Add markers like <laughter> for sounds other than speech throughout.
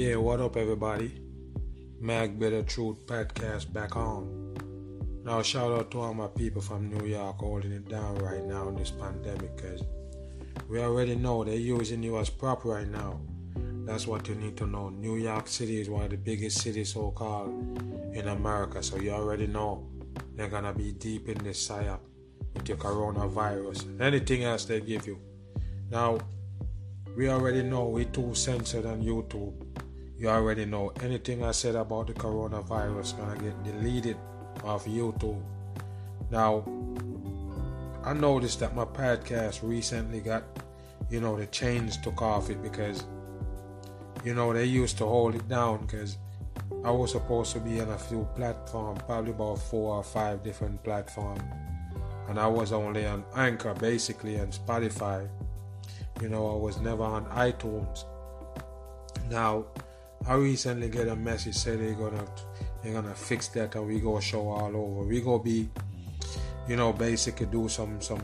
Yeah, what up, everybody? Mag Bitter Truth podcast back on. Now, shout out to all my people from New York holding it down right now in this pandemic because we already know they're using you as prop right now. That's what you need to know. New York City is one of the biggest cities, so called, in America, so you already know they're gonna be deep in this psyop with your coronavirus. Anything else they give you. Now, we already know we're too censored on YouTube. You already know anything I said about the coronavirus gonna get deleted off YouTube. Now, I noticed that my podcast recently got, you know, the chains took off it because, you know, they used to hold it down because I was supposed to be on a few platforms, probably about four or five different platforms, and I was only on Anchor, basically, and Spotify. You know, I was never on iTunes. Now, I recently get a message say they're gonna they're gonna fix that and we go show all over. We go be, you know, basically do some some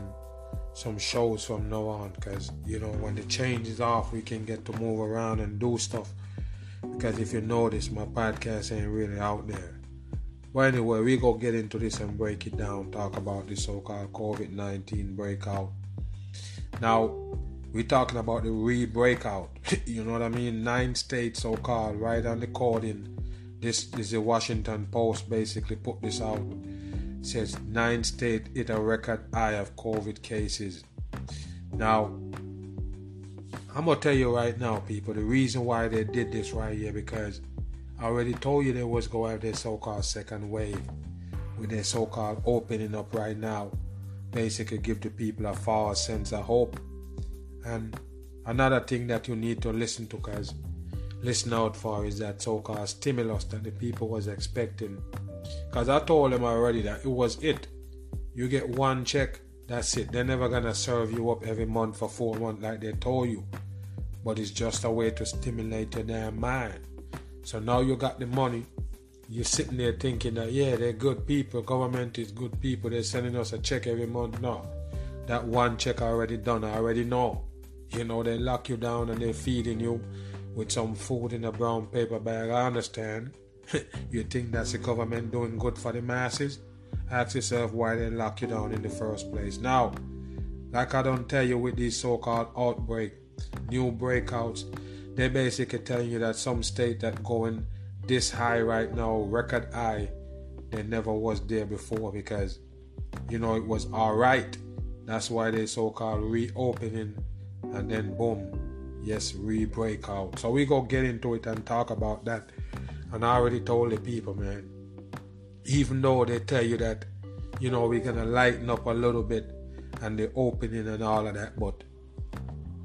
some shows from now on. Because you know when the change is off we can get to move around and do stuff. Because if you notice my podcast ain't really out there. But anyway we go get into this and break it down. Talk about the so-called covid-19 breakout. Now we're talking about the re-breakout. <laughs> you know what I mean? Nine states, so called, right on the. This, this is the Washington Post basically put this out. It says nine states hit a record high of COVID cases. Now, I'm gonna tell you right now, people, the reason why they did this right here because I already told you they was going to have their so-called second wave with their so-called opening up right now. Basically, give the people a false sense of hope and another thing that you need to listen to, guys, listen out for is that so-called stimulus that the people was expecting. Cause I told them already that it was it. You get one check, that's it. They're never gonna serve you up every month for four months like they told you. But it's just a way to stimulate your damn mind. So now you got the money. You're sitting there thinking that yeah, they're good people. Government is good people. They're sending us a check every month. No, that one check I already done. I already know. You know, they lock you down and they're feeding you with some food in a brown paper bag. I understand. <laughs> you think that's the government doing good for the masses? Ask yourself why they lock you down in the first place. Now, like I don't tell you with these so-called outbreak, new breakouts, they're basically telling you that some state that going this high right now, record high, they never was there before because you know it was alright. That's why they so-called reopening and then boom, yes, we break out. So we go get into it and talk about that. And I already told the people, man, even though they tell you that, you know, we're gonna lighten up a little bit and the opening and all of that, but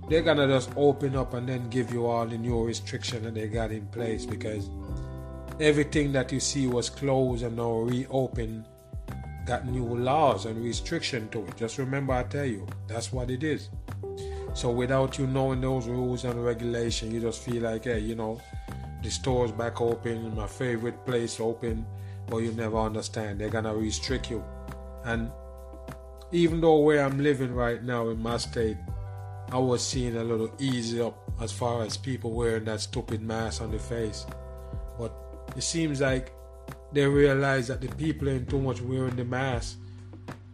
they're gonna just open up and then give you all the new restriction that they got in place because everything that you see was closed and now reopened got new laws and restriction to it. Just remember I tell you, that's what it is. So without you knowing those rules and regulation, you just feel like, hey, you know, the store's back open, my favorite place open, but you never understand. They're gonna restrict you. And even though where I'm living right now in my state, I was seeing a little ease up as far as people wearing that stupid mask on their face. But it seems like they realize that the people ain't too much wearing the mask.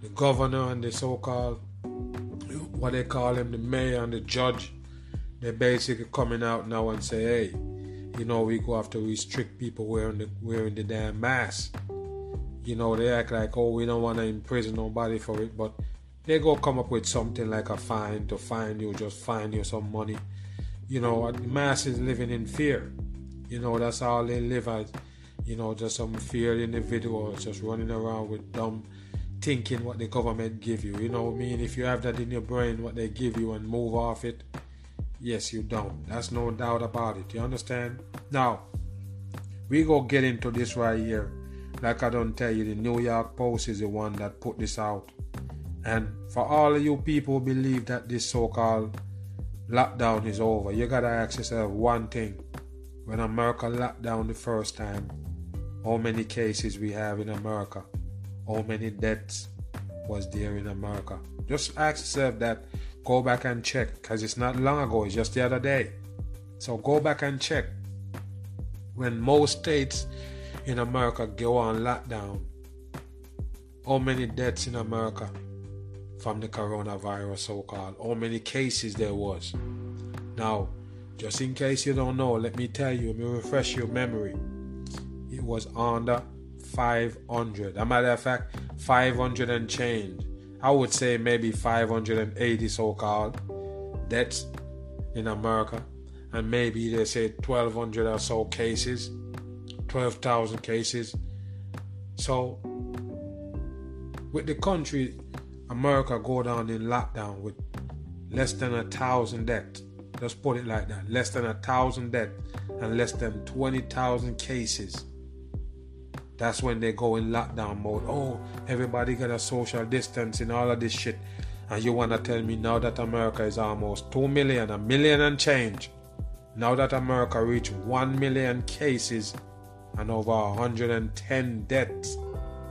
The governor and the so-called what they call him, the mayor and the judge, they're basically coming out now and say, hey, you know, we go have to restrict people wearing the wearing the damn mask. You know, they act like, oh, we don't want to imprison nobody for it, but they go come up with something like a fine to fine you, just fine you some money. You know, the masses living in fear. You know, that's all they live as. You know, just some feared individuals just running around with dumb thinking what the government give you. You know what I mean? If you have that in your brain, what they give you, and move off it, yes, you don't. That's no doubt about it. You understand? Now, we go get into this right here. Like I don't tell you, the New York Post is the one that put this out. And for all of you people who believe that this so-called lockdown is over, you gotta ask yourself one thing. When America locked down the first time, how many cases we have in America? How many deaths was there in America. Just ask yourself that. Go back and check because it's not long ago, it's just the other day. So go back and check. when most states in America go on lockdown, how many deaths in America from the coronavirus, so called? How many cases there was? Now, just in case you don't know, let me tell you, let me refresh your memory. It was under 500. As A matter of fact, 500 and change. I would say maybe 580 so called deaths in America. And maybe they say 1200 or so cases, 12,000 cases. So, with the country, America go down in lockdown with less than a thousand deaths. Let's put it like that. Less than a thousand deaths and less than 20,000 cases. That's when they go in lockdown mode. Oh, everybody got a social distance and all of this shit. And you want to tell me now that America is almost 2 million, a million and change. Now that America reached 1 million cases and over 110 deaths,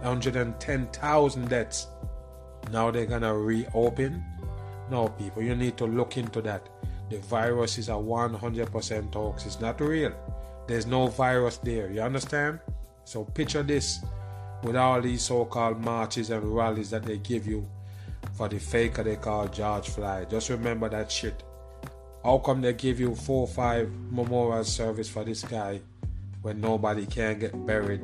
110,000 deaths. Now they're gonna reopen? No, people, you need to look into that. The virus is a 100% hoax. It's not real. There's no virus there. You understand? So picture this with all these so-called marches and rallies that they give you for the faker they call George Floyd. Just remember that shit. How come they give you four or five memorial service for this guy when nobody can get buried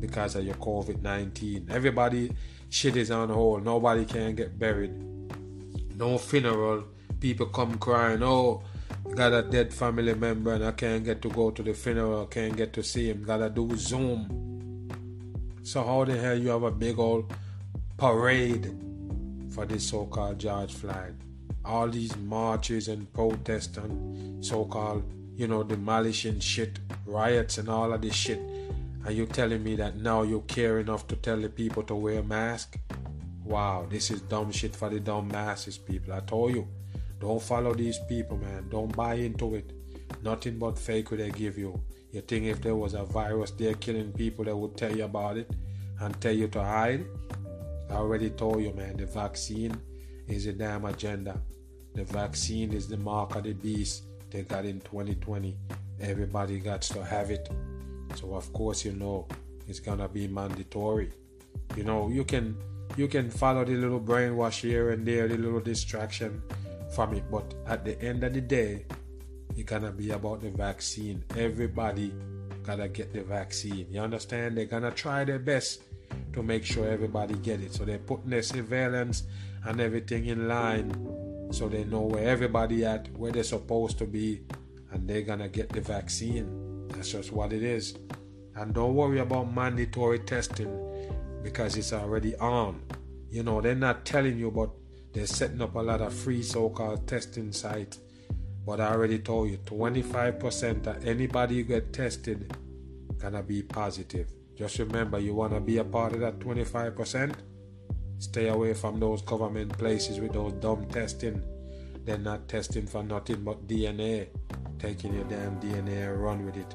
because of your COVID-19? Everybody shit is on hold. Nobody can get buried. No funeral. People come crying, oh, got a dead family member and I can't get to go to the funeral, can't get to see him, gotta do Zoom. So how the hell you have a big old parade for this so-called George Floyd? All these marches and protests and so-called, you know, demolition shit, riots and all of this shit. And you telling me that now you care enough to tell the people to wear a mask? Wow, this is dumb shit for the dumb masses, people. I told you. Don't follow these people, man. Don't buy into it. Nothing but fake what they give you. You think if there was a virus there killing people, they would tell you about it and tell you to hide? I already told you, man. The vaccine is a damn agenda. The vaccine is the mark of the beast they got in 2020. Everybody got to have it. So of course you know it's gonna be mandatory. You know you can you can follow the little brainwash here and there, the little distraction from it, but at the end of the day, it's gonna be about the vaccine. Everybody gotta get the vaccine. You understand? They're gonna try their best to make sure everybody get it. So they're putting their surveillance and everything in line so they know where everybody at, where they're supposed to be, and they're gonna get the vaccine. That's just what it is. And don't worry about mandatory testing because it's already on. You know, they're not telling you, but they're setting up a lot of free so called testing sites. But I already told you 25% of anybody you get tested gonna be positive. Just remember you wanna be a part of that 25%. Stay away from those government places with those dumb testing. They're not testing for nothing but DNA. Taking your damn DNA and run with it.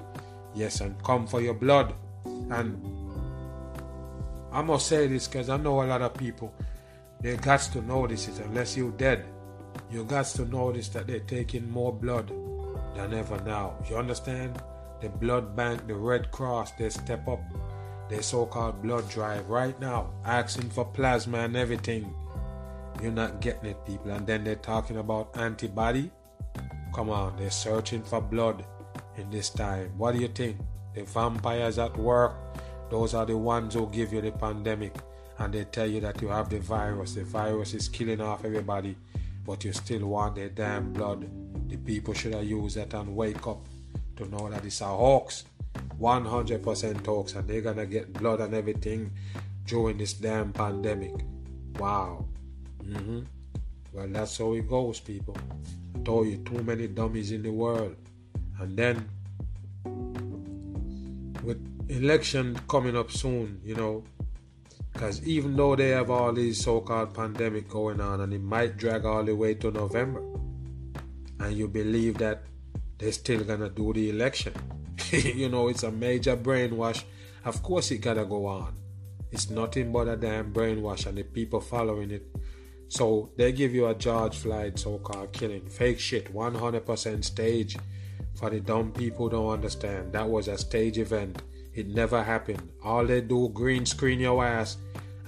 Yes, and come for your blood. And I must say this because I know a lot of people, they got to notice it unless you're dead. You got to notice that they're taking more blood than ever now. You understand? The blood bank, the Red Cross, they step up their so called blood drive right now, asking for plasma and everything. You're not getting it, people. And then they're talking about antibody. Come on, they're searching for blood in this time. What do you think? The vampires at work, those are the ones who give you the pandemic and they tell you that you have the virus. The virus is killing off everybody, but you still want their damn blood. The people should have used that and wake up to know that it's a hoax. 100% hoax, and they're gonna get blood and everything during this damn pandemic. Wow. Mm-hmm. Well, that's how it goes, people. I told you, too many dummies in the world. And then, with election coming up soon, you know, because even though they have all these so-called pandemic going on, and it might drag all the way to November, and you believe that they're still gonna do the election, <laughs> you know, it's a major brainwash. Of course, it gotta go on. It's nothing but a damn brainwash, and the people following it so they give you a George Floyd so-called killing, fake shit, 100% stage For the dumb people don't understand, that was a stage event. It never happened. All they do green screen your ass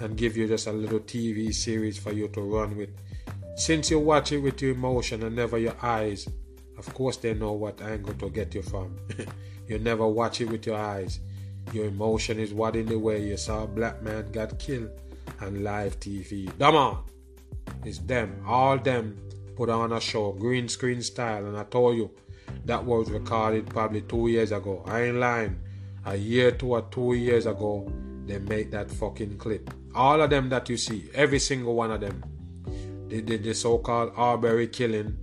and give you just a little TV series for you to run with. Since you watch it with your emotion and never your eyes, of course they know what angle to get you from. <laughs> you never watch it with your eyes. Your emotion is what in the way you saw a black man got killed on live TV. Come on! It's them, all them put on a show, green screen style, and I told you that was recorded probably two years ago. I ain't lying. A year to or two years ago, they made that fucking clip. All of them that you see, every single one of them. The, the, the so-called Arbery killing.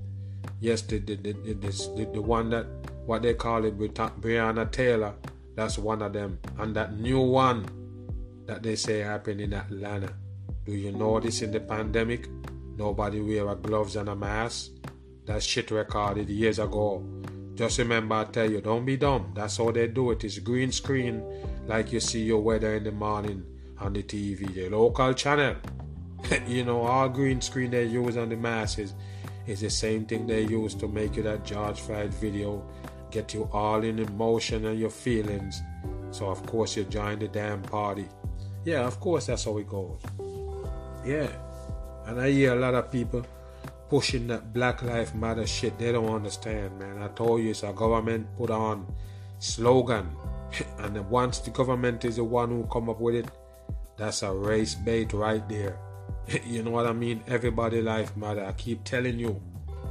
Yes, the the, the, the, the, one that, what they call it, Breonna Taylor. That's one of them. And that new one that they say happened in Atlanta. Do you notice in the pandemic, nobody wear gloves and a mask? That shit recorded years ago. Just remember, I tell you, don't be dumb. That's how they do it. It's green screen, like you see your weather in the morning on the TV, the local channel. <laughs> you know, all green screen they use on the masses is the same thing they use to make you that George Floyd video, get you all in emotion and your feelings. So of course you join the damn party. Yeah, of course that's how it goes. Yeah. And I hear a lot of people pushing that Black Lives Matter shit. They don't understand, man. I told you it's a government put on slogan. <laughs> and once the government is the one who come up with it, that's a race bait right there. <laughs> you know what I mean? Everybody life matter. I keep telling you.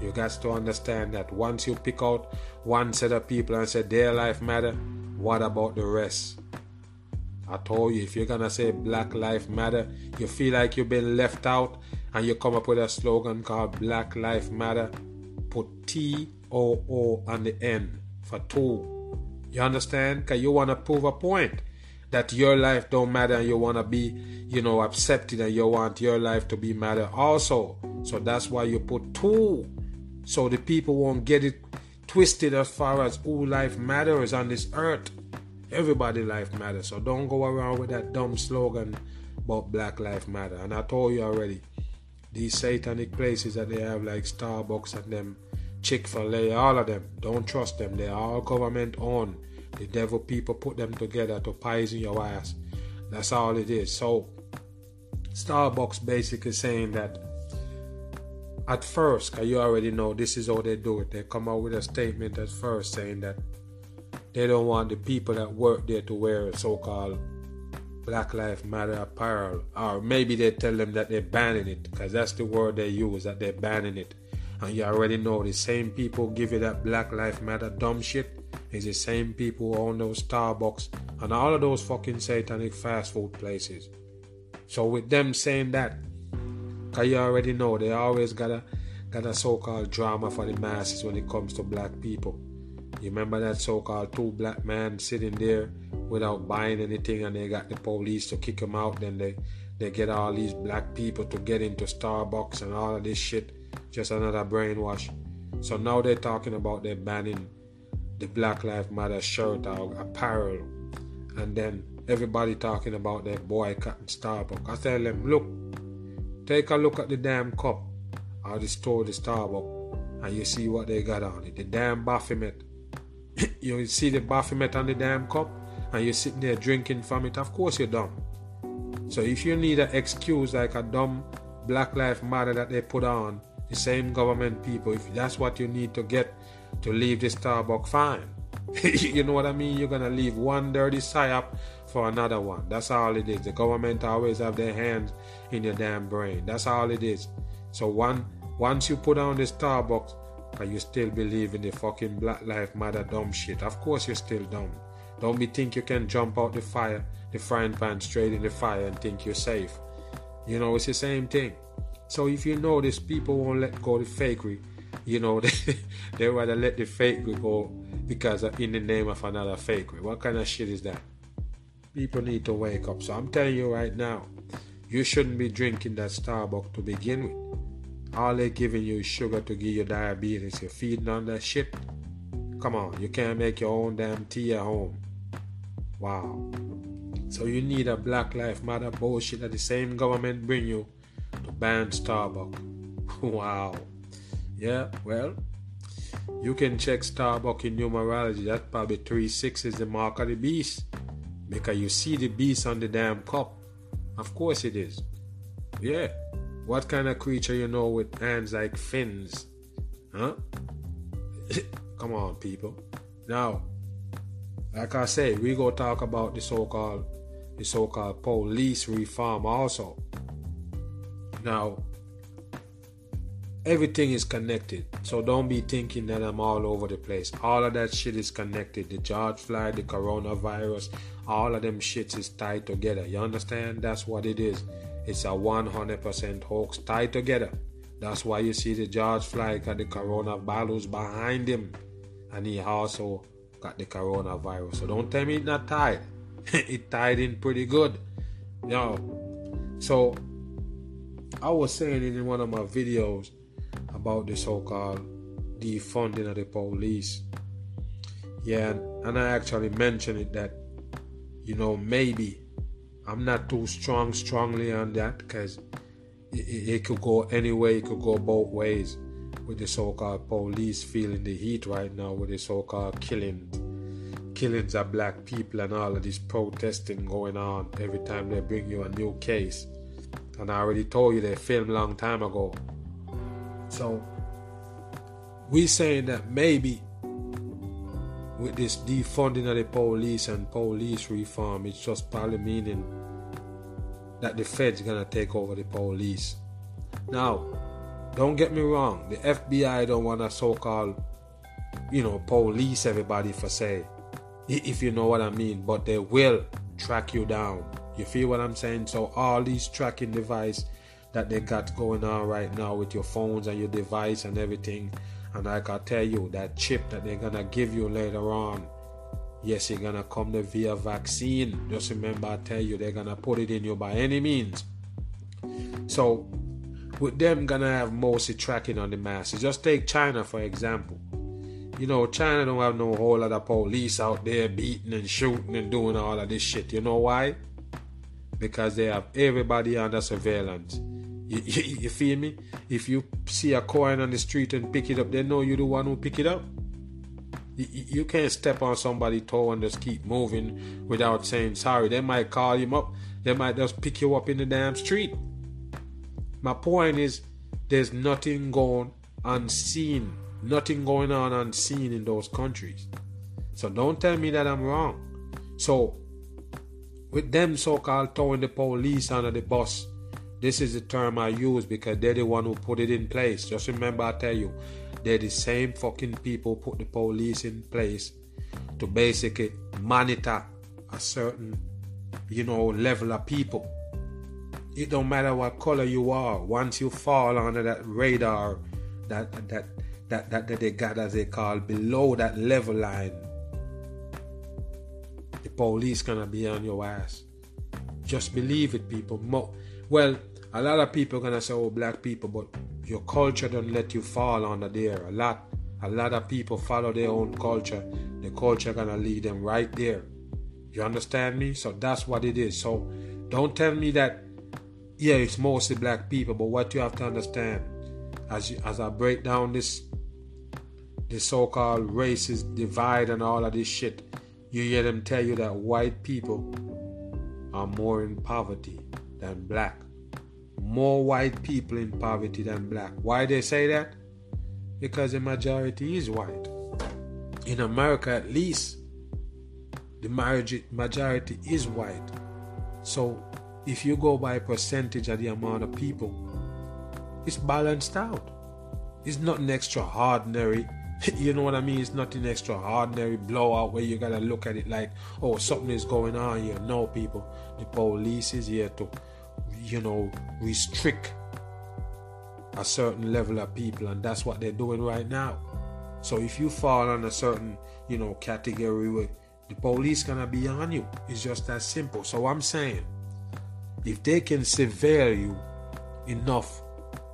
You got to understand that once you pick out one set of people and say their life matter, what about the rest? I told you if you're gonna say Black Life Matter, you feel like you've been left out, and you come up with a slogan called Black Life Matter, put T O O on the end for two. You understand? Cause you wanna prove a point that your life don't matter and you want to be you know accepted and you want your life to be matter also. So that's why you put two so the people won't get it twisted as far as who life matters on this earth. Everybody life matters. So don't go around with that dumb slogan about black life matter. And i told you already these satanic places that they have like starbucks and them chick-fil-a all of them don't trust them. They're all government owned the devil people put them together to poison your ass. That's all it is. So, Starbucks basically saying that at first, because you already know this is how they do it, they come out with a statement at first saying that they don't want the people that work there to wear so called Black Lives Matter apparel. Or maybe they tell them that they're banning it, because that's the word they use, that they're banning it. And you already know the same people give you that Black Lives Matter dumb shit is the same people who own those Starbucks and all of those fucking satanic fast food places. So with them saying that, cause you already know they always got a got a so-called drama for the masses when it comes to black people. You remember that so-called two black men sitting there without buying anything and they got the police to kick them out, then they they get all these black people to get into Starbucks and all of this shit. Just another brainwash. So now they're talking about they're banning the Black Lives Matter shirt or apparel, and then everybody talking about their boycott and Starbucks. I tell them, look, take a look at the damn cup or the store, the Starbucks, and you see what they got on it. The damn Baphomet. <coughs> you see the Baphomet on the damn cup, and you're sitting there drinking from it. Of course, you're dumb. So if you need an excuse like a dumb Black Lives Matter that they put on, the same government people, if that's what you need to get to leave the Starbucks fine. <laughs> you know what I mean? You're gonna leave one dirty psyop for another one. That's all it is. The government always have their hands in your damn brain. That's all it is. So one once you put on the Starbucks and you still believe in the fucking Black Life Matter dumb shit, of course you're still dumb. Don't be think you can jump out the fire, the frying pan straight in the fire and think you're safe. You know, it's the same thing. So if you notice people won't let go of the fakery, you know, <laughs> they, they rather let the fake go because in the name of another fake. What kind of shit is that? People need to wake up. So I'm telling you right now, you shouldn't be drinking that Starbucks to begin with. All they're giving you is sugar to give you diabetes. You're feeding on that shit. Come on, you can't make your own damn tea at home. Wow. So you need a Black Lives Matter bullshit that the same government bring you to ban Starbucks. <laughs> wow. Yeah, well, You can check Starbuck in numerology. That's probably three six is the mark of the beast. Because you see the beast on the damn cup. Of course it is. Yeah. What kind of creature you know with hands like fins? Huh? <coughs> Come on, people. Now, like I say, we go talk about the so-called the so-called police reform also. Now, everything is connected. So don't be thinking that I'm all over the place. All of that shit is connected. The George Floyd, the coronavirus, all of them shits is tied together. You understand? That's what it is. It's a 100% hoax tied together. That's why you see the George Floyd got the coronavirus behind him. And he also got the coronavirus. So don't tell me it's not tied. <laughs> it tied in pretty good. You know. So I was saying it in one of my videos about the so-called defunding of the police. Yeah, and I actually mentioned it that you know maybe I'm not too strong strongly on that because it, it, could go any way, it could go both ways with the so-called police feeling the heat right now with the so-called killing killings of black people and all of this protesting going on every time they bring you a new case. And I already told you they filmed long time ago so we saying that maybe with this defunding of the police and police reform, it's just probably meaning that the Fed's gonna take over the police. Now, don't get me wrong, the FBI don't want to so-called, you know, police everybody for say, if you know what I mean, but they will track you down. You feel what I'm saying? So all these tracking device that they got going on right now with your phones and your device and everything. And I can tell you, that chip that they're gonna give you later on, yes, you're gonna come there via vaccine. Just remember, I tell you, they're gonna put it in you by any means. So, with them gonna have mostly tracking on the masses. Just take China for example. You know, China don't have no whole lot of police out there beating and shooting and doing all of this shit. You know why? Because they have everybody under surveillance. You, you, you, feel me? If you see a coin on the street and pick it up, they know you're the one who pick it up. You, you can't step on somebody's toe and just keep moving without saying sorry. They might call him up. They might just pick you up in the damn street. My point is, there's nothing going unseen, nothing going on unseen in those countries. So don't tell me that I'm wrong. So, with them so-called throwing the police under the bus this is the term I use because they're the one who put it in place. Just remember, I tell you, they're the same fucking people put the police in place to basically monitor a certain, you know, level of people. It don't matter what color you are. Once you fall under that radar, that that that that, that they got as they call below that level line, the police gonna be on your ass. Just believe it, people. Mo- well, a lot of people gonna say, "Oh, black people," but your culture don't let you fall under there. A lot, a lot of people follow their own culture. The culture gonna lead them right there. You understand me? So that's what it is. So don't tell me that. Yeah, it's mostly black people, but what you have to understand, as you, as I break down this, this so-called racist divide and all of this shit, you hear them tell you that white people are more in poverty than black. More white people in poverty than black. Why they say that? Because the majority is white. In America, at least, the majority is white. So, if you go by percentage of the amount of people, it's balanced out. It's nothing extraordinary. <laughs> you know what I mean? It's nothing extraordinary blowout where you gotta look at it like, oh, something is going on here. No, people. The police is here to you know, restrict a certain level of people, and that's what they're doing right now. So if you fall on a certain, you know, category, the police gonna be on you. It's just that simple. So I'm saying, if they can surveil you enough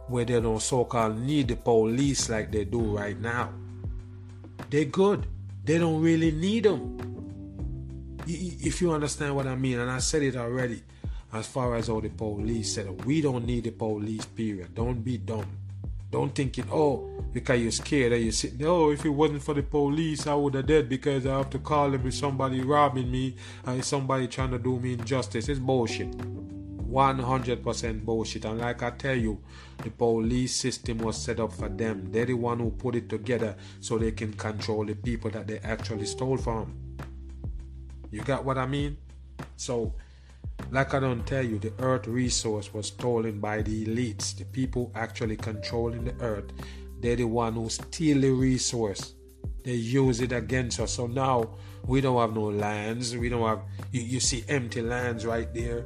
where they don't so-called need the police like they do right now, they're good. They don't really need them. If you understand what I mean, and I said it already, as far as all the police said, we don't need the police, period. Don't be dumb. Don't think it, oh, because you're scared and you're sitting oh, if it wasn't for the police, I would have dead because I have to call them if somebody robbing me uh, and somebody trying to do me injustice. It's bullshit. 100% bullshit. And like I tell you, the police system was set up for them. They're the one who put it together so they can control the people that they actually stole from. You got what I mean? So, like I don't tell you, the earth resource was stolen by the elites, the people actually controlling the earth. They're the one who steal the resource. They use it against us. So now we don't have no lands. We don't have you, you see empty lands right there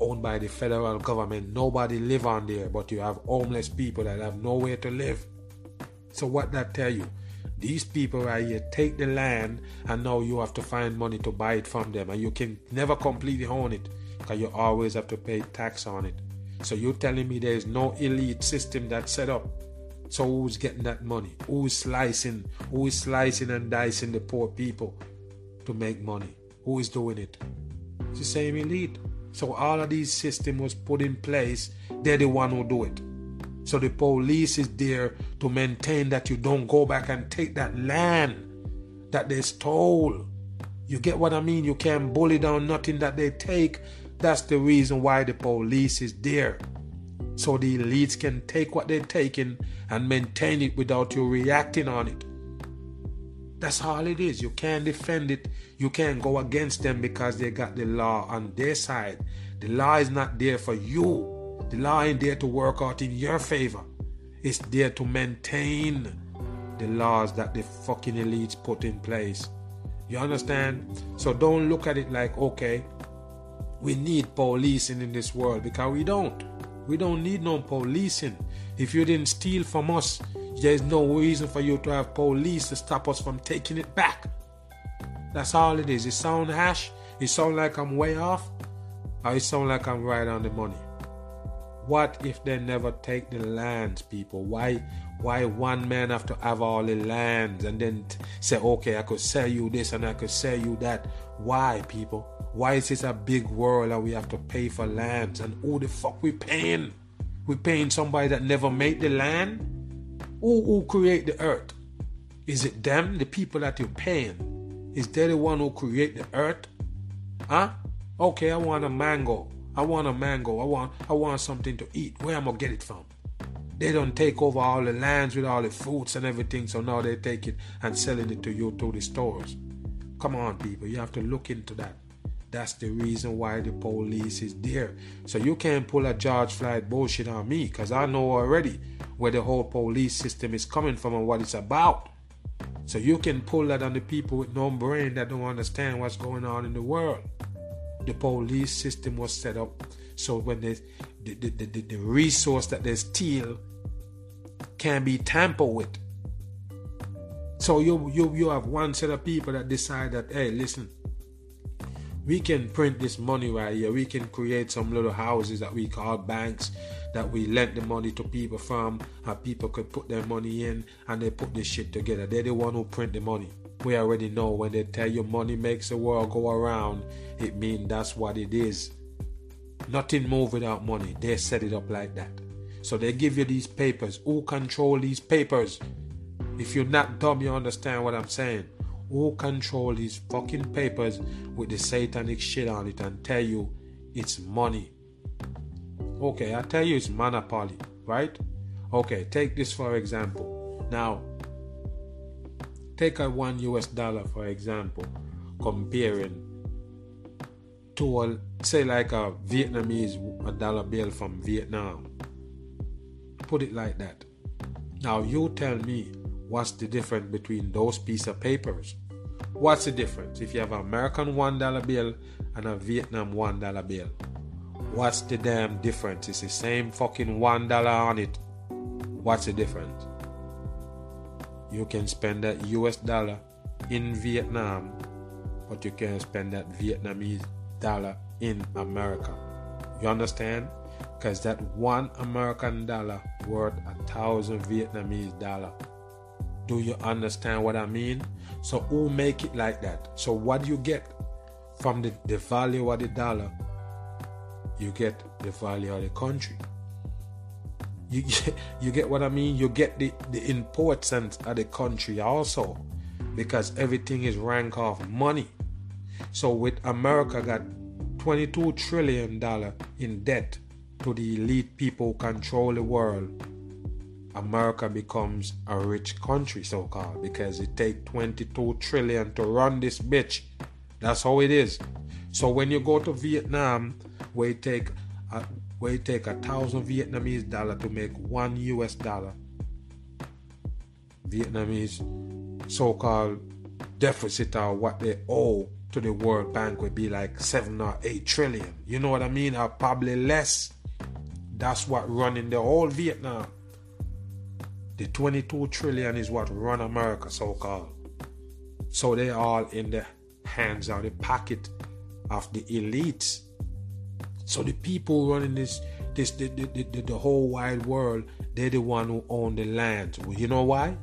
owned by the federal government. Nobody live on there, but you have homeless people that have nowhere to live. So what that tell you? These people right here take the land and now you have to find money to buy it from them and you can never completely own it because you always have to pay tax on it. So you're telling me there's no elite system that's set up. So who's getting that money? Who's slicing? Who is slicing and dicing the poor people to make money? Who is doing it? It's the same elite. So all of these system was put in place. They're the one who do it. So the police is there to maintain that you don't go back and take that land that they stole. You get what I mean? You can't bully down nothing that they take. That's the reason why the police is there. So the elites can take what they're taking and maintain it without you reacting on it. That's all it is. You can't defend it. You can't go against them because they got the law on their side. The law is not there for you. The law ain't there to work out in your favor. It's there to maintain the laws that the fucking elites put in place. You understand? So don't look at it like, okay, we need policing in this world because we don't. We don't need no policing. If you didn't steal from us, there's no reason for you to have police to stop us from taking it back. That's all it is. It sound harsh. It sound like I'm way off. Or it sound like I'm right on the money. What if they never take the lands, people? Why why one man have to have all the lands and then say, okay, I could sell you this and I could sell you that? Why, people? Why is this a big world and we have to pay for lands? And who the fuck we paying? We paying somebody that never made the land? Who, who create the earth? Is it them, the people that you're paying? Is they the one who create the earth? Huh? Okay, I want a mango. I want a mango. I want I want something to eat. Where am I gonna get it from? They don't take over all the lands with all the fruits and everything, so now they take it and selling it to you through the stores. Come on, people, you have to look into that. That's the reason why the police is there. So you can't pull a George Floyd bullshit on me, because I know already where the whole police system is coming from and what it's about. So you can pull that on the people with no brain that don't understand what's going on in the world. The police system was set up so when the, the, the, the, the resource that they steal can be tampered with. So you, you you have one set of people that decide that hey listen, we can print this money right here. We can create some little houses that we call banks that we lend the money to people from and people could put their money in and they put this shit together. They're the one who print the money. We already know when they tell you money makes the world go around, it means that's what it is. Nothing move without money. They set it up like that. So they give you these papers. Who control these papers? If you're not dumb, you understand what I'm saying. Who control these fucking papers with the satanic shit on it and tell you it's money? Okay, I tell you it's monopoly, right? Okay, take this for example. Now, take a one US dollar for example, comparing to a say like a Vietnamese a dollar bill from Vietnam. Put it like that. Now you tell me what's the difference between those piece of papers. What's the difference if you have an American one dollar bill and a Vietnam one dollar bill? What's the damn difference? It's the same fucking one dollar on it. What's the difference? You can spend that US dollar in Vietnam, but you can't spend that Vietnamese dollar in America. You understand? Because that one American dollar worth a thousand Vietnamese dollar. Do you understand what I mean? So who make it like that? So what do you get from the, the value of the dollar you get the value of the country. You <laughs> you get what I mean? You get the, the importance of the country also because everything is rank off money. So with America got 22 trillion dollar in debt to the elite people who control the world, America becomes a rich country, so called, because it take 22 trillion to run this bitch. That's how it is. So when you go to Vietnam, where it take a, where it take a thousand Vietnamese dollar to make one US dollar, Vietnamese so-called deficit or what they owe to the World Bank would be like seven or eight trillion. You know what I mean? Or probably less. That's what running the whole Vietnam. The 22 trillion is what run America, so called. So they all in the hands or the pocket of the elites. So the people running this this the, the, the, the whole wide world, they're the one who own the land. You know why?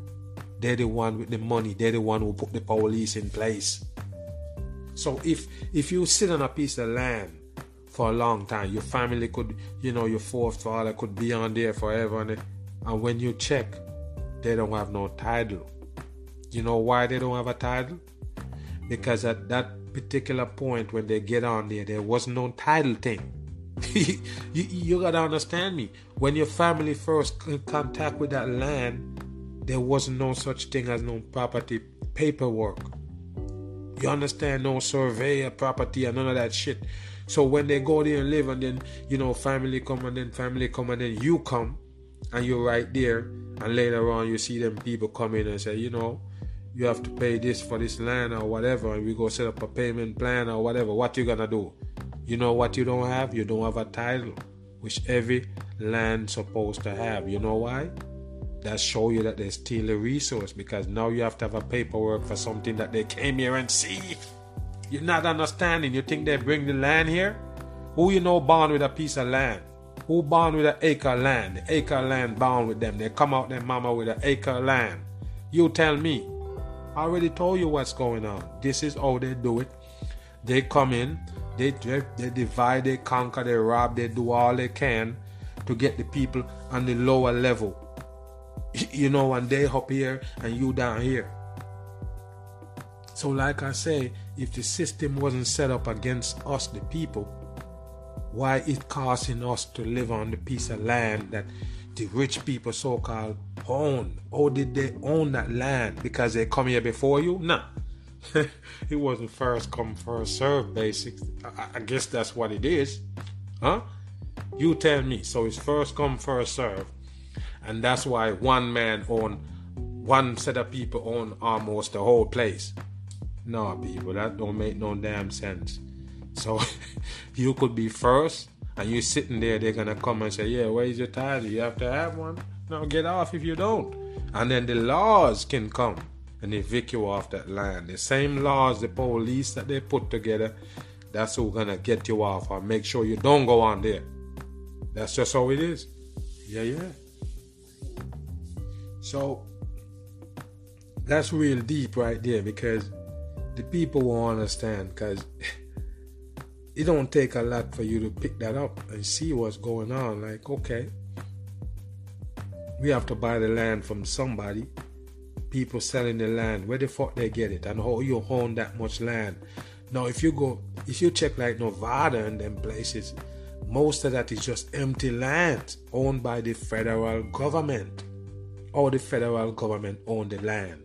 They're the one with the money. They're the one who put the police in place. So if if you sit on a piece of land for a long time, your family could, you know, your fourth father could be on there forever, and and when you check, they don't have no title. You know why they don't have a title? Because at that particular point when they get on there, there was no title thing. <laughs> you, you gotta understand me. When your family first in contact with that land, there was no such thing as no property paperwork. You understand? No survey of property and none of that shit. So when they go there and live, and then you know family come and then family come and then you come, and you're right there, and later on you see them people come in and say, you know, you have to pay this for this land or whatever, and we go set up a payment plan or whatever. What you gonna do? You know what you don't have? You don't have a title, which every land supposed to have. You know why? That show you that there's still a resource because now you have to have a paperwork for something that they came here and see. You're not understanding. You think they bring the land here? Who you know born with a piece of land? Who born with an acre land? The acre land born with them. They come out their mama with an acre land. You tell me. I already told you what's going on. This is how they do it. They come in, they, they, they divide, they conquer, they rob, they do all they can to get the people on the lower level. You know, and they up here and you down here. So, like I say, if the system wasn't set up against us, the people, why it causing us to live on the piece of land that the rich people so called own? Or did they own that land because they come here before you? Nah. <laughs> it wasn't first come, first serve basics. I, I guess that's what it is. Huh? You tell me. So it's first come, first serve. And that's why one man own one set of people own almost the whole place. No, people, that don't make no damn sense. So <laughs> you could be first, and you're sitting there, they're gonna come and say, "Yeah, where's your title? You have to have one. No, get off if you don't." And then the laws can come and evict you off that land. The same laws, the police that they put together, that's who's gonna get you off or make sure you don't go on there. That's just how it is. Yeah, yeah. So that's real deep right there because the people will understand because <laughs> it don't take a lot for you to pick that up and see what's going on. Like, okay, we have to buy the land from somebody. People selling the land, where the fuck they get it, and how you own that much land. Now, if you go, if you check like Nevada and them places, most of that is just empty land owned by the federal government, or the federal government own the land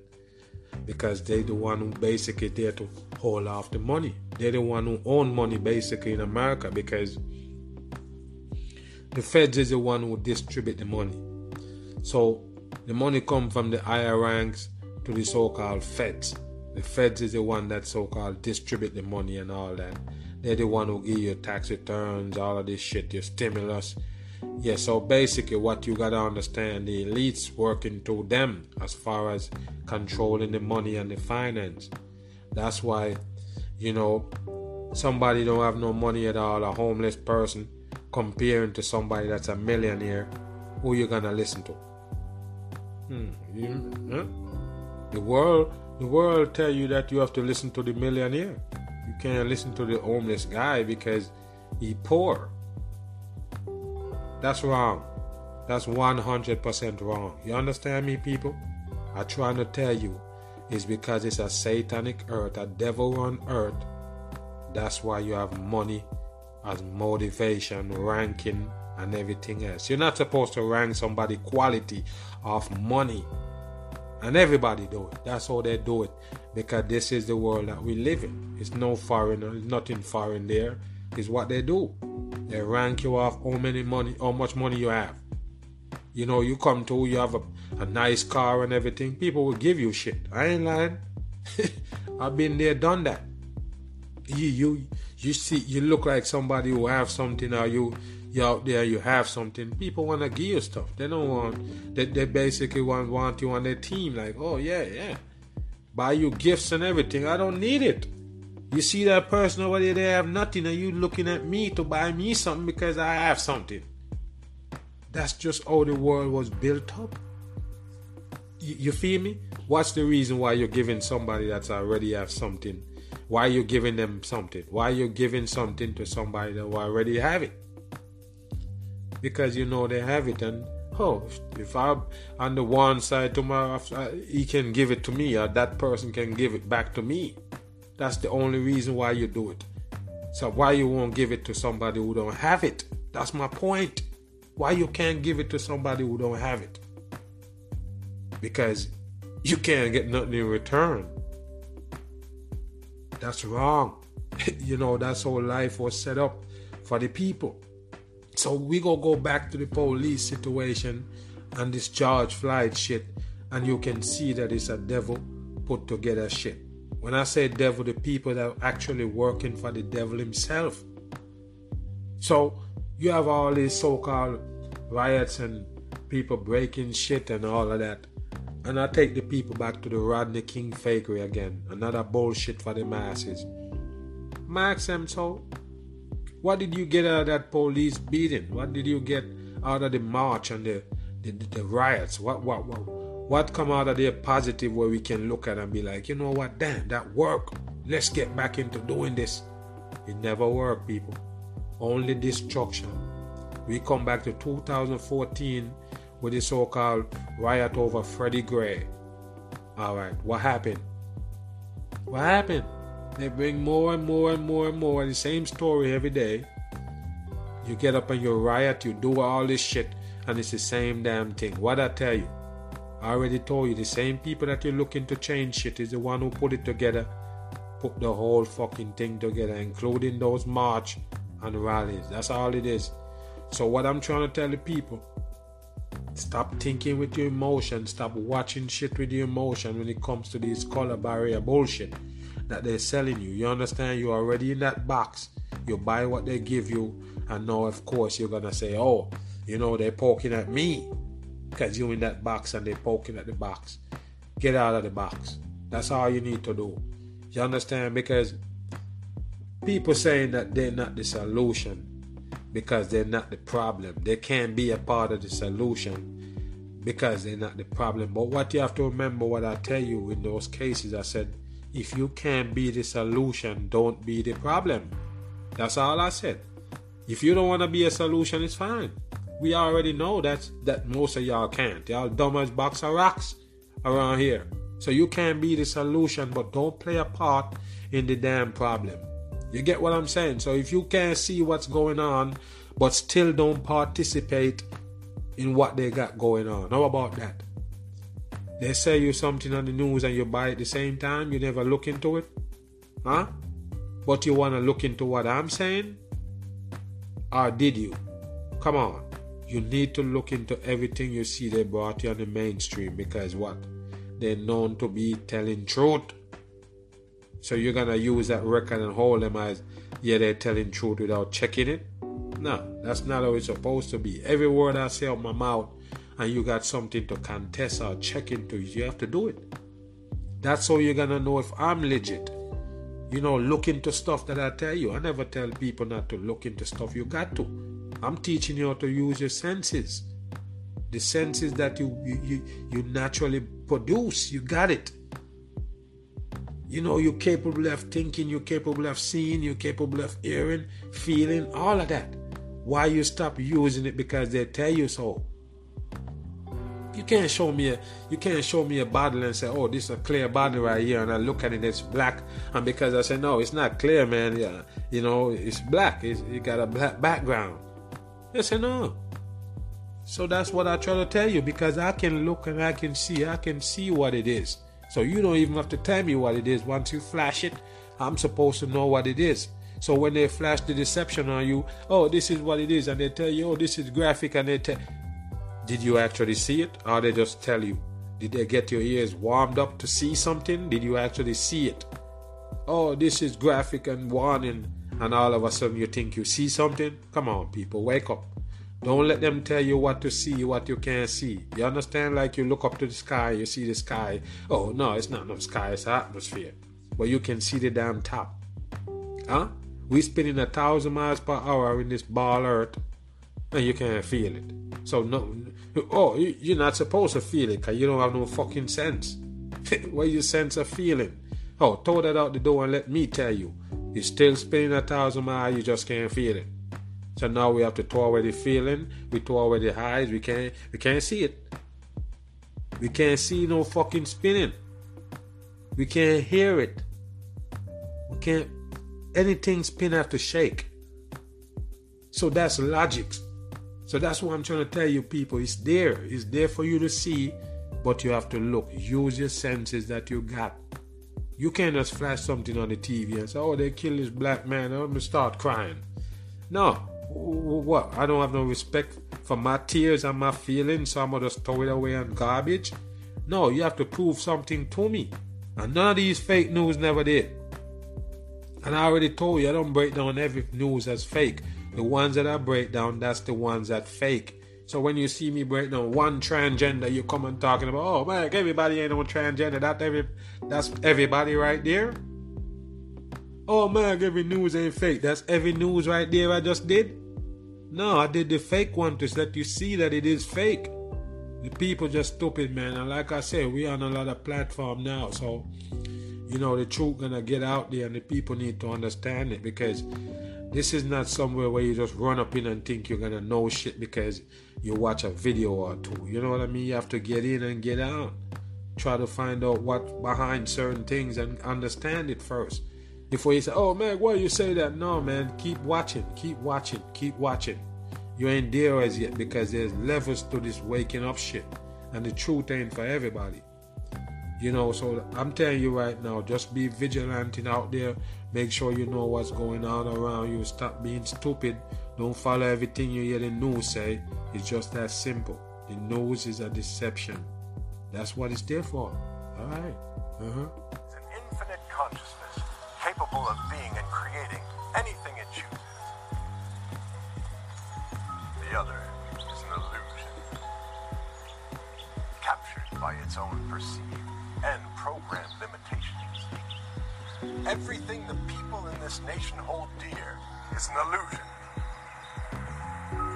because they the one who basically there to hold off the money. They're the one who own money basically in America because the feds is the one who distribute the money. So the money come from the higher ranks to the so-called feds. The feds is the one that so-called distribute the money and all that. They're the one who give you tax returns, all of this shit, your stimulus. Yeah, so basically what you gotta understand, the elites working to them as far as controlling the money and the finance. That's why, you know, somebody don't have no money at all, a homeless person, comparing to somebody that's a millionaire, who you gonna listen to? Hmm. You, huh? The world, the world tell you that you have to listen to the millionaire. You can't listen to the homeless guy because he poor. That's wrong. That's 100% wrong. You understand me, people? I'm trying to tell you, it's because it's a satanic earth, a devil run earth. That's why you have money as motivation, ranking, and everything else. You're not supposed to rank somebody quality of money. And everybody do it. That's how they do it. Because this is the world that we live in. It's no foreign, nothing foreign there. It's what they do. They rank you off how many money, how much money you have. You know, you come to, you have a, a nice car and everything. People will give you shit. I ain't lying. <laughs> I've been there, done that. You, you, you see, you look like somebody who have something, or you, you out there, you have something. People want to give you stuff. They don't want. They, they basically want want you on their team. Like, oh yeah, yeah, buy you gifts and everything. I don't need it. You see that person over there, they have nothing, and you looking at me to buy me something because I have something. That's just how the world was built up. You, you feel me? What's the reason why you're giving somebody that's already have something? Why you're giving them something? Why you giving something to somebody that already have it? Because you know they have it, and oh, if I'm on the one side tomorrow, he can give it to me, or that person can give it back to me. That's the only reason why you do it. So why you won't give it to somebody who don't have it? That's my point. Why you can't give it to somebody who don't have it? Because you can't get nothing in return. That's wrong. <laughs> you know, that's how life was set up for the people. So we gonna go back to the police situation and this George Floyd shit, and you can see that it's a devil put together shit. When I say devil, the people that are actually working for the devil himself. So you have all these so-called riots and people breaking shit and all of that. And I take the people back to the Rodney King fakery again. Another bullshit for the masses. Max them so. What did you get out of that police beating? What did you get out of the march and the the, the riots? What what what what come out of there positive where we can look at and be like, you know what, damn, that worked. Let's get back into doing this. It never worked, people. Only destruction. We come back to 2014 with the so called riot over Freddie Gray. Alright, what happened? What happened? They bring more and more and more and more the same story every day. You get up and you riot, you do all this shit, and it's the same damn thing. What I tell you? I already told you the same people that you're looking to change shit is the one who put it together, put the whole fucking thing together, including those march and rallies. That's all it is. So, what I'm trying to tell the people stop thinking with your emotion, stop watching shit with your emotion when it comes to this color barrier bullshit that they're selling you. You understand? You're already in that box. You buy what they give you, and now, of course, you're gonna say, Oh, you know, they're poking at me because you're in that box and they're poking at the box. Get out of the box. That's all you need to do. You understand? Because people saying that they're not the solution because they're not the problem. They can't be a part of the solution because they're not the problem. But what you have to remember, what I tell you in those cases, I said, if you can't be the solution, don't be the problem. That's all I said. If you don't want to be a solution, it's fine. We already know that that most of y'all can't. Y'all dumb as box of rocks around here. So you can't be the solution, but don't play a part in the damn problem. You get what I'm saying? So if you can't see what's going on, but still don't participate in what they got going on, how about that? They say you something on the news and you buy it at the same time, you never look into it? Huh? But you want to look into what I'm saying? Or did you? Come on. You need to look into everything you see they brought you on the mainstream because what? They're known to be telling truth. So you're gonna use that record and hold them as yeah they're telling truth without checking it? No, that's not how it's supposed to be. Every word I say out my mouth and you got something to contest or check into, you have to do it. That's how you're gonna know if I'm legit. You know, look into stuff that I tell you. I never tell people not to look into stuff. You got to. I'm teaching you how to use your senses. The senses that you you, you, naturally produce. You got it. You know, you're capable of thinking, you're capable of seeing, you're capable of hearing, feeling, all of that. Why you stop using it because they tell you so. You can't show me a you can't show me a bottle and say, oh, this is a clear bottle right here, and I look at it, it's black, and because I say no, it's not clear, man. Yeah, you know, it's black. It's, it got a black background. I say no. So that's what I try to tell you because I can look and I can see, I can see what it is. So you don't even have to tell me what it is. Once you flash it, I'm supposed to know what it is. So when they flash the deception on you, oh, this is what it is, and they tell you, oh, this is graphic, and they tell, did you actually see it, or they just tell you? Did they get your ears warmed up to see something? Did you actually see it? Oh, this is graphic and warning, and all of a sudden you think you see something? Come on, people, wake up. Don't let them tell you what to see, what you can't see. You understand? Like you look up to the sky, you see the sky. Oh, no, it's not no sky, it's atmosphere. But you can see the damn top. Huh? We spinning a thousand miles per hour in this ball earth, and you can't feel it. So no, oh, you're not supposed to feel it because you don't have no fucking sense. <laughs> Where your sense of feeling? Oh, throw that out the door and let me tell you. You're still spinning a thousand miles, you just can't feel it. So now we have to throw away the feeling, we throw away the highs, we can't we can't see it. We can't see no fucking spinning. We can't hear it. We can't anything spin have to shake. So that's logic. So that's what I'm trying to tell you, people. It's there. It's there for you to see, but you have to look. Use your senses that you got. You can't just flash something on the TV and say, oh, they killed this black man. I'm going to start crying. No. What? I don't have no respect for my tears and my feelings, so I'm going to just throw it away on garbage. No, you have to prove something to me. And none of these fake news never did. And I already told you, I don't break down every news as fake. The ones that I break down, that's the ones that fake. So when you see me break down one transgender, you come and talking about, oh man, everybody ain't no transgender. That every, that's everybody right there. Oh man, every news ain't fake. That's every news right there I just did. No, I did the fake one to let you see that it is fake. The people just stupid, man. And like I said, we on a lot of platform now, so you know the truth gonna get out there and the people need to understand it because this is not somewhere where you just run up in and think you're gonna know shit because you watch a video or two. You know what i mean? You have to get in and get out. Try to find out what behind certain things and understand it first before you say oh man why you say that? No man keep watching keep watching keep watching. You ain't there as yet because there's levels to this waking up shit. And the truth ain't for everybody you know, so I'm telling you right now, just be vigilant and out there. Make sure you know what's going on around you. Stop being stupid. Don't follow everything you hear the news say. It's just that simple. The news is a deception. That's what it's there for. All right. Uh-huh. It's an infinite consciousness capable of being and creating anything it chooses. The other is an illusion, captured by its own perceived program limitations. Everything the people in this nation hold dear is an illusion.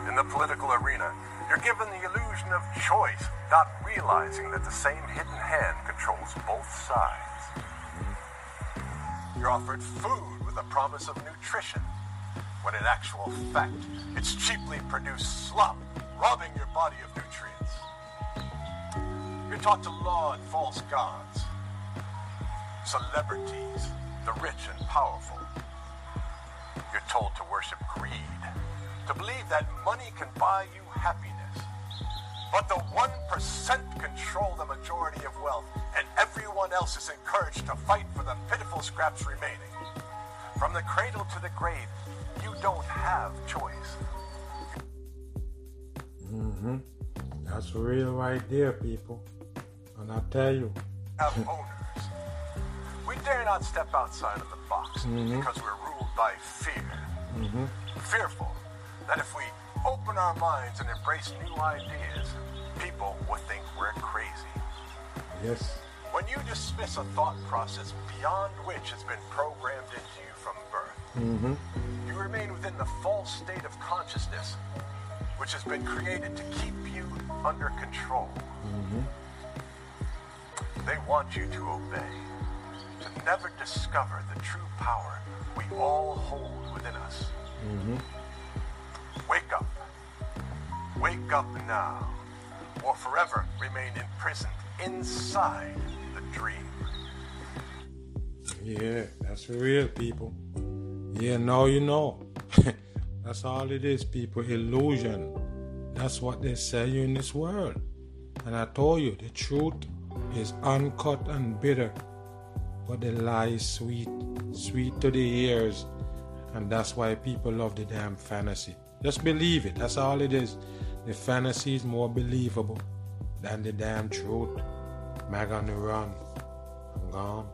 In the political arena, you're given the illusion of choice, not realizing that the same hidden hand controls both sides. You're offered food with a promise of nutrition, when in actual fact, it's cheaply produced slop, robbing your body of nutrients. You're taught to laud false gods, celebrities, the rich and powerful. You're told to worship greed, to believe that money can buy you happiness. But the 1% control the majority of wealth, and everyone else is encouraged to fight for the pitiful scraps remaining. From the cradle to the grave, you don't have choice. Mm-hmm. That's a real right there, people. And I tell you. Have owners. We dare not step outside of the box mm-hmm. because we're ruled by fear. Mm-hmm. Fearful that if we open our minds and embrace new ideas, people will think we're crazy. Yes. When you dismiss a thought process beyond which has been programmed into you from birth, mm-hmm. you remain within the false state of consciousness which has been created to keep you under control. Mm-hmm. They want you to obey, never discover the true power we all hold within us. Mm-hmm. Wake up. Wake up now. or forever remain imprisoned inside the dream. Yeah, that's for real, people. Yeah, now you know. <laughs> that's all it is, people. Illusion. That's what they sell you in this world. And I told you, the truth is uncut and bitter, but the lie sweet, sweet to the ears. And that's why people love the damn fantasy. Just believe it. That's all it is. The fantasy is more believable than the damn truth. Mag on the run. I'm gone.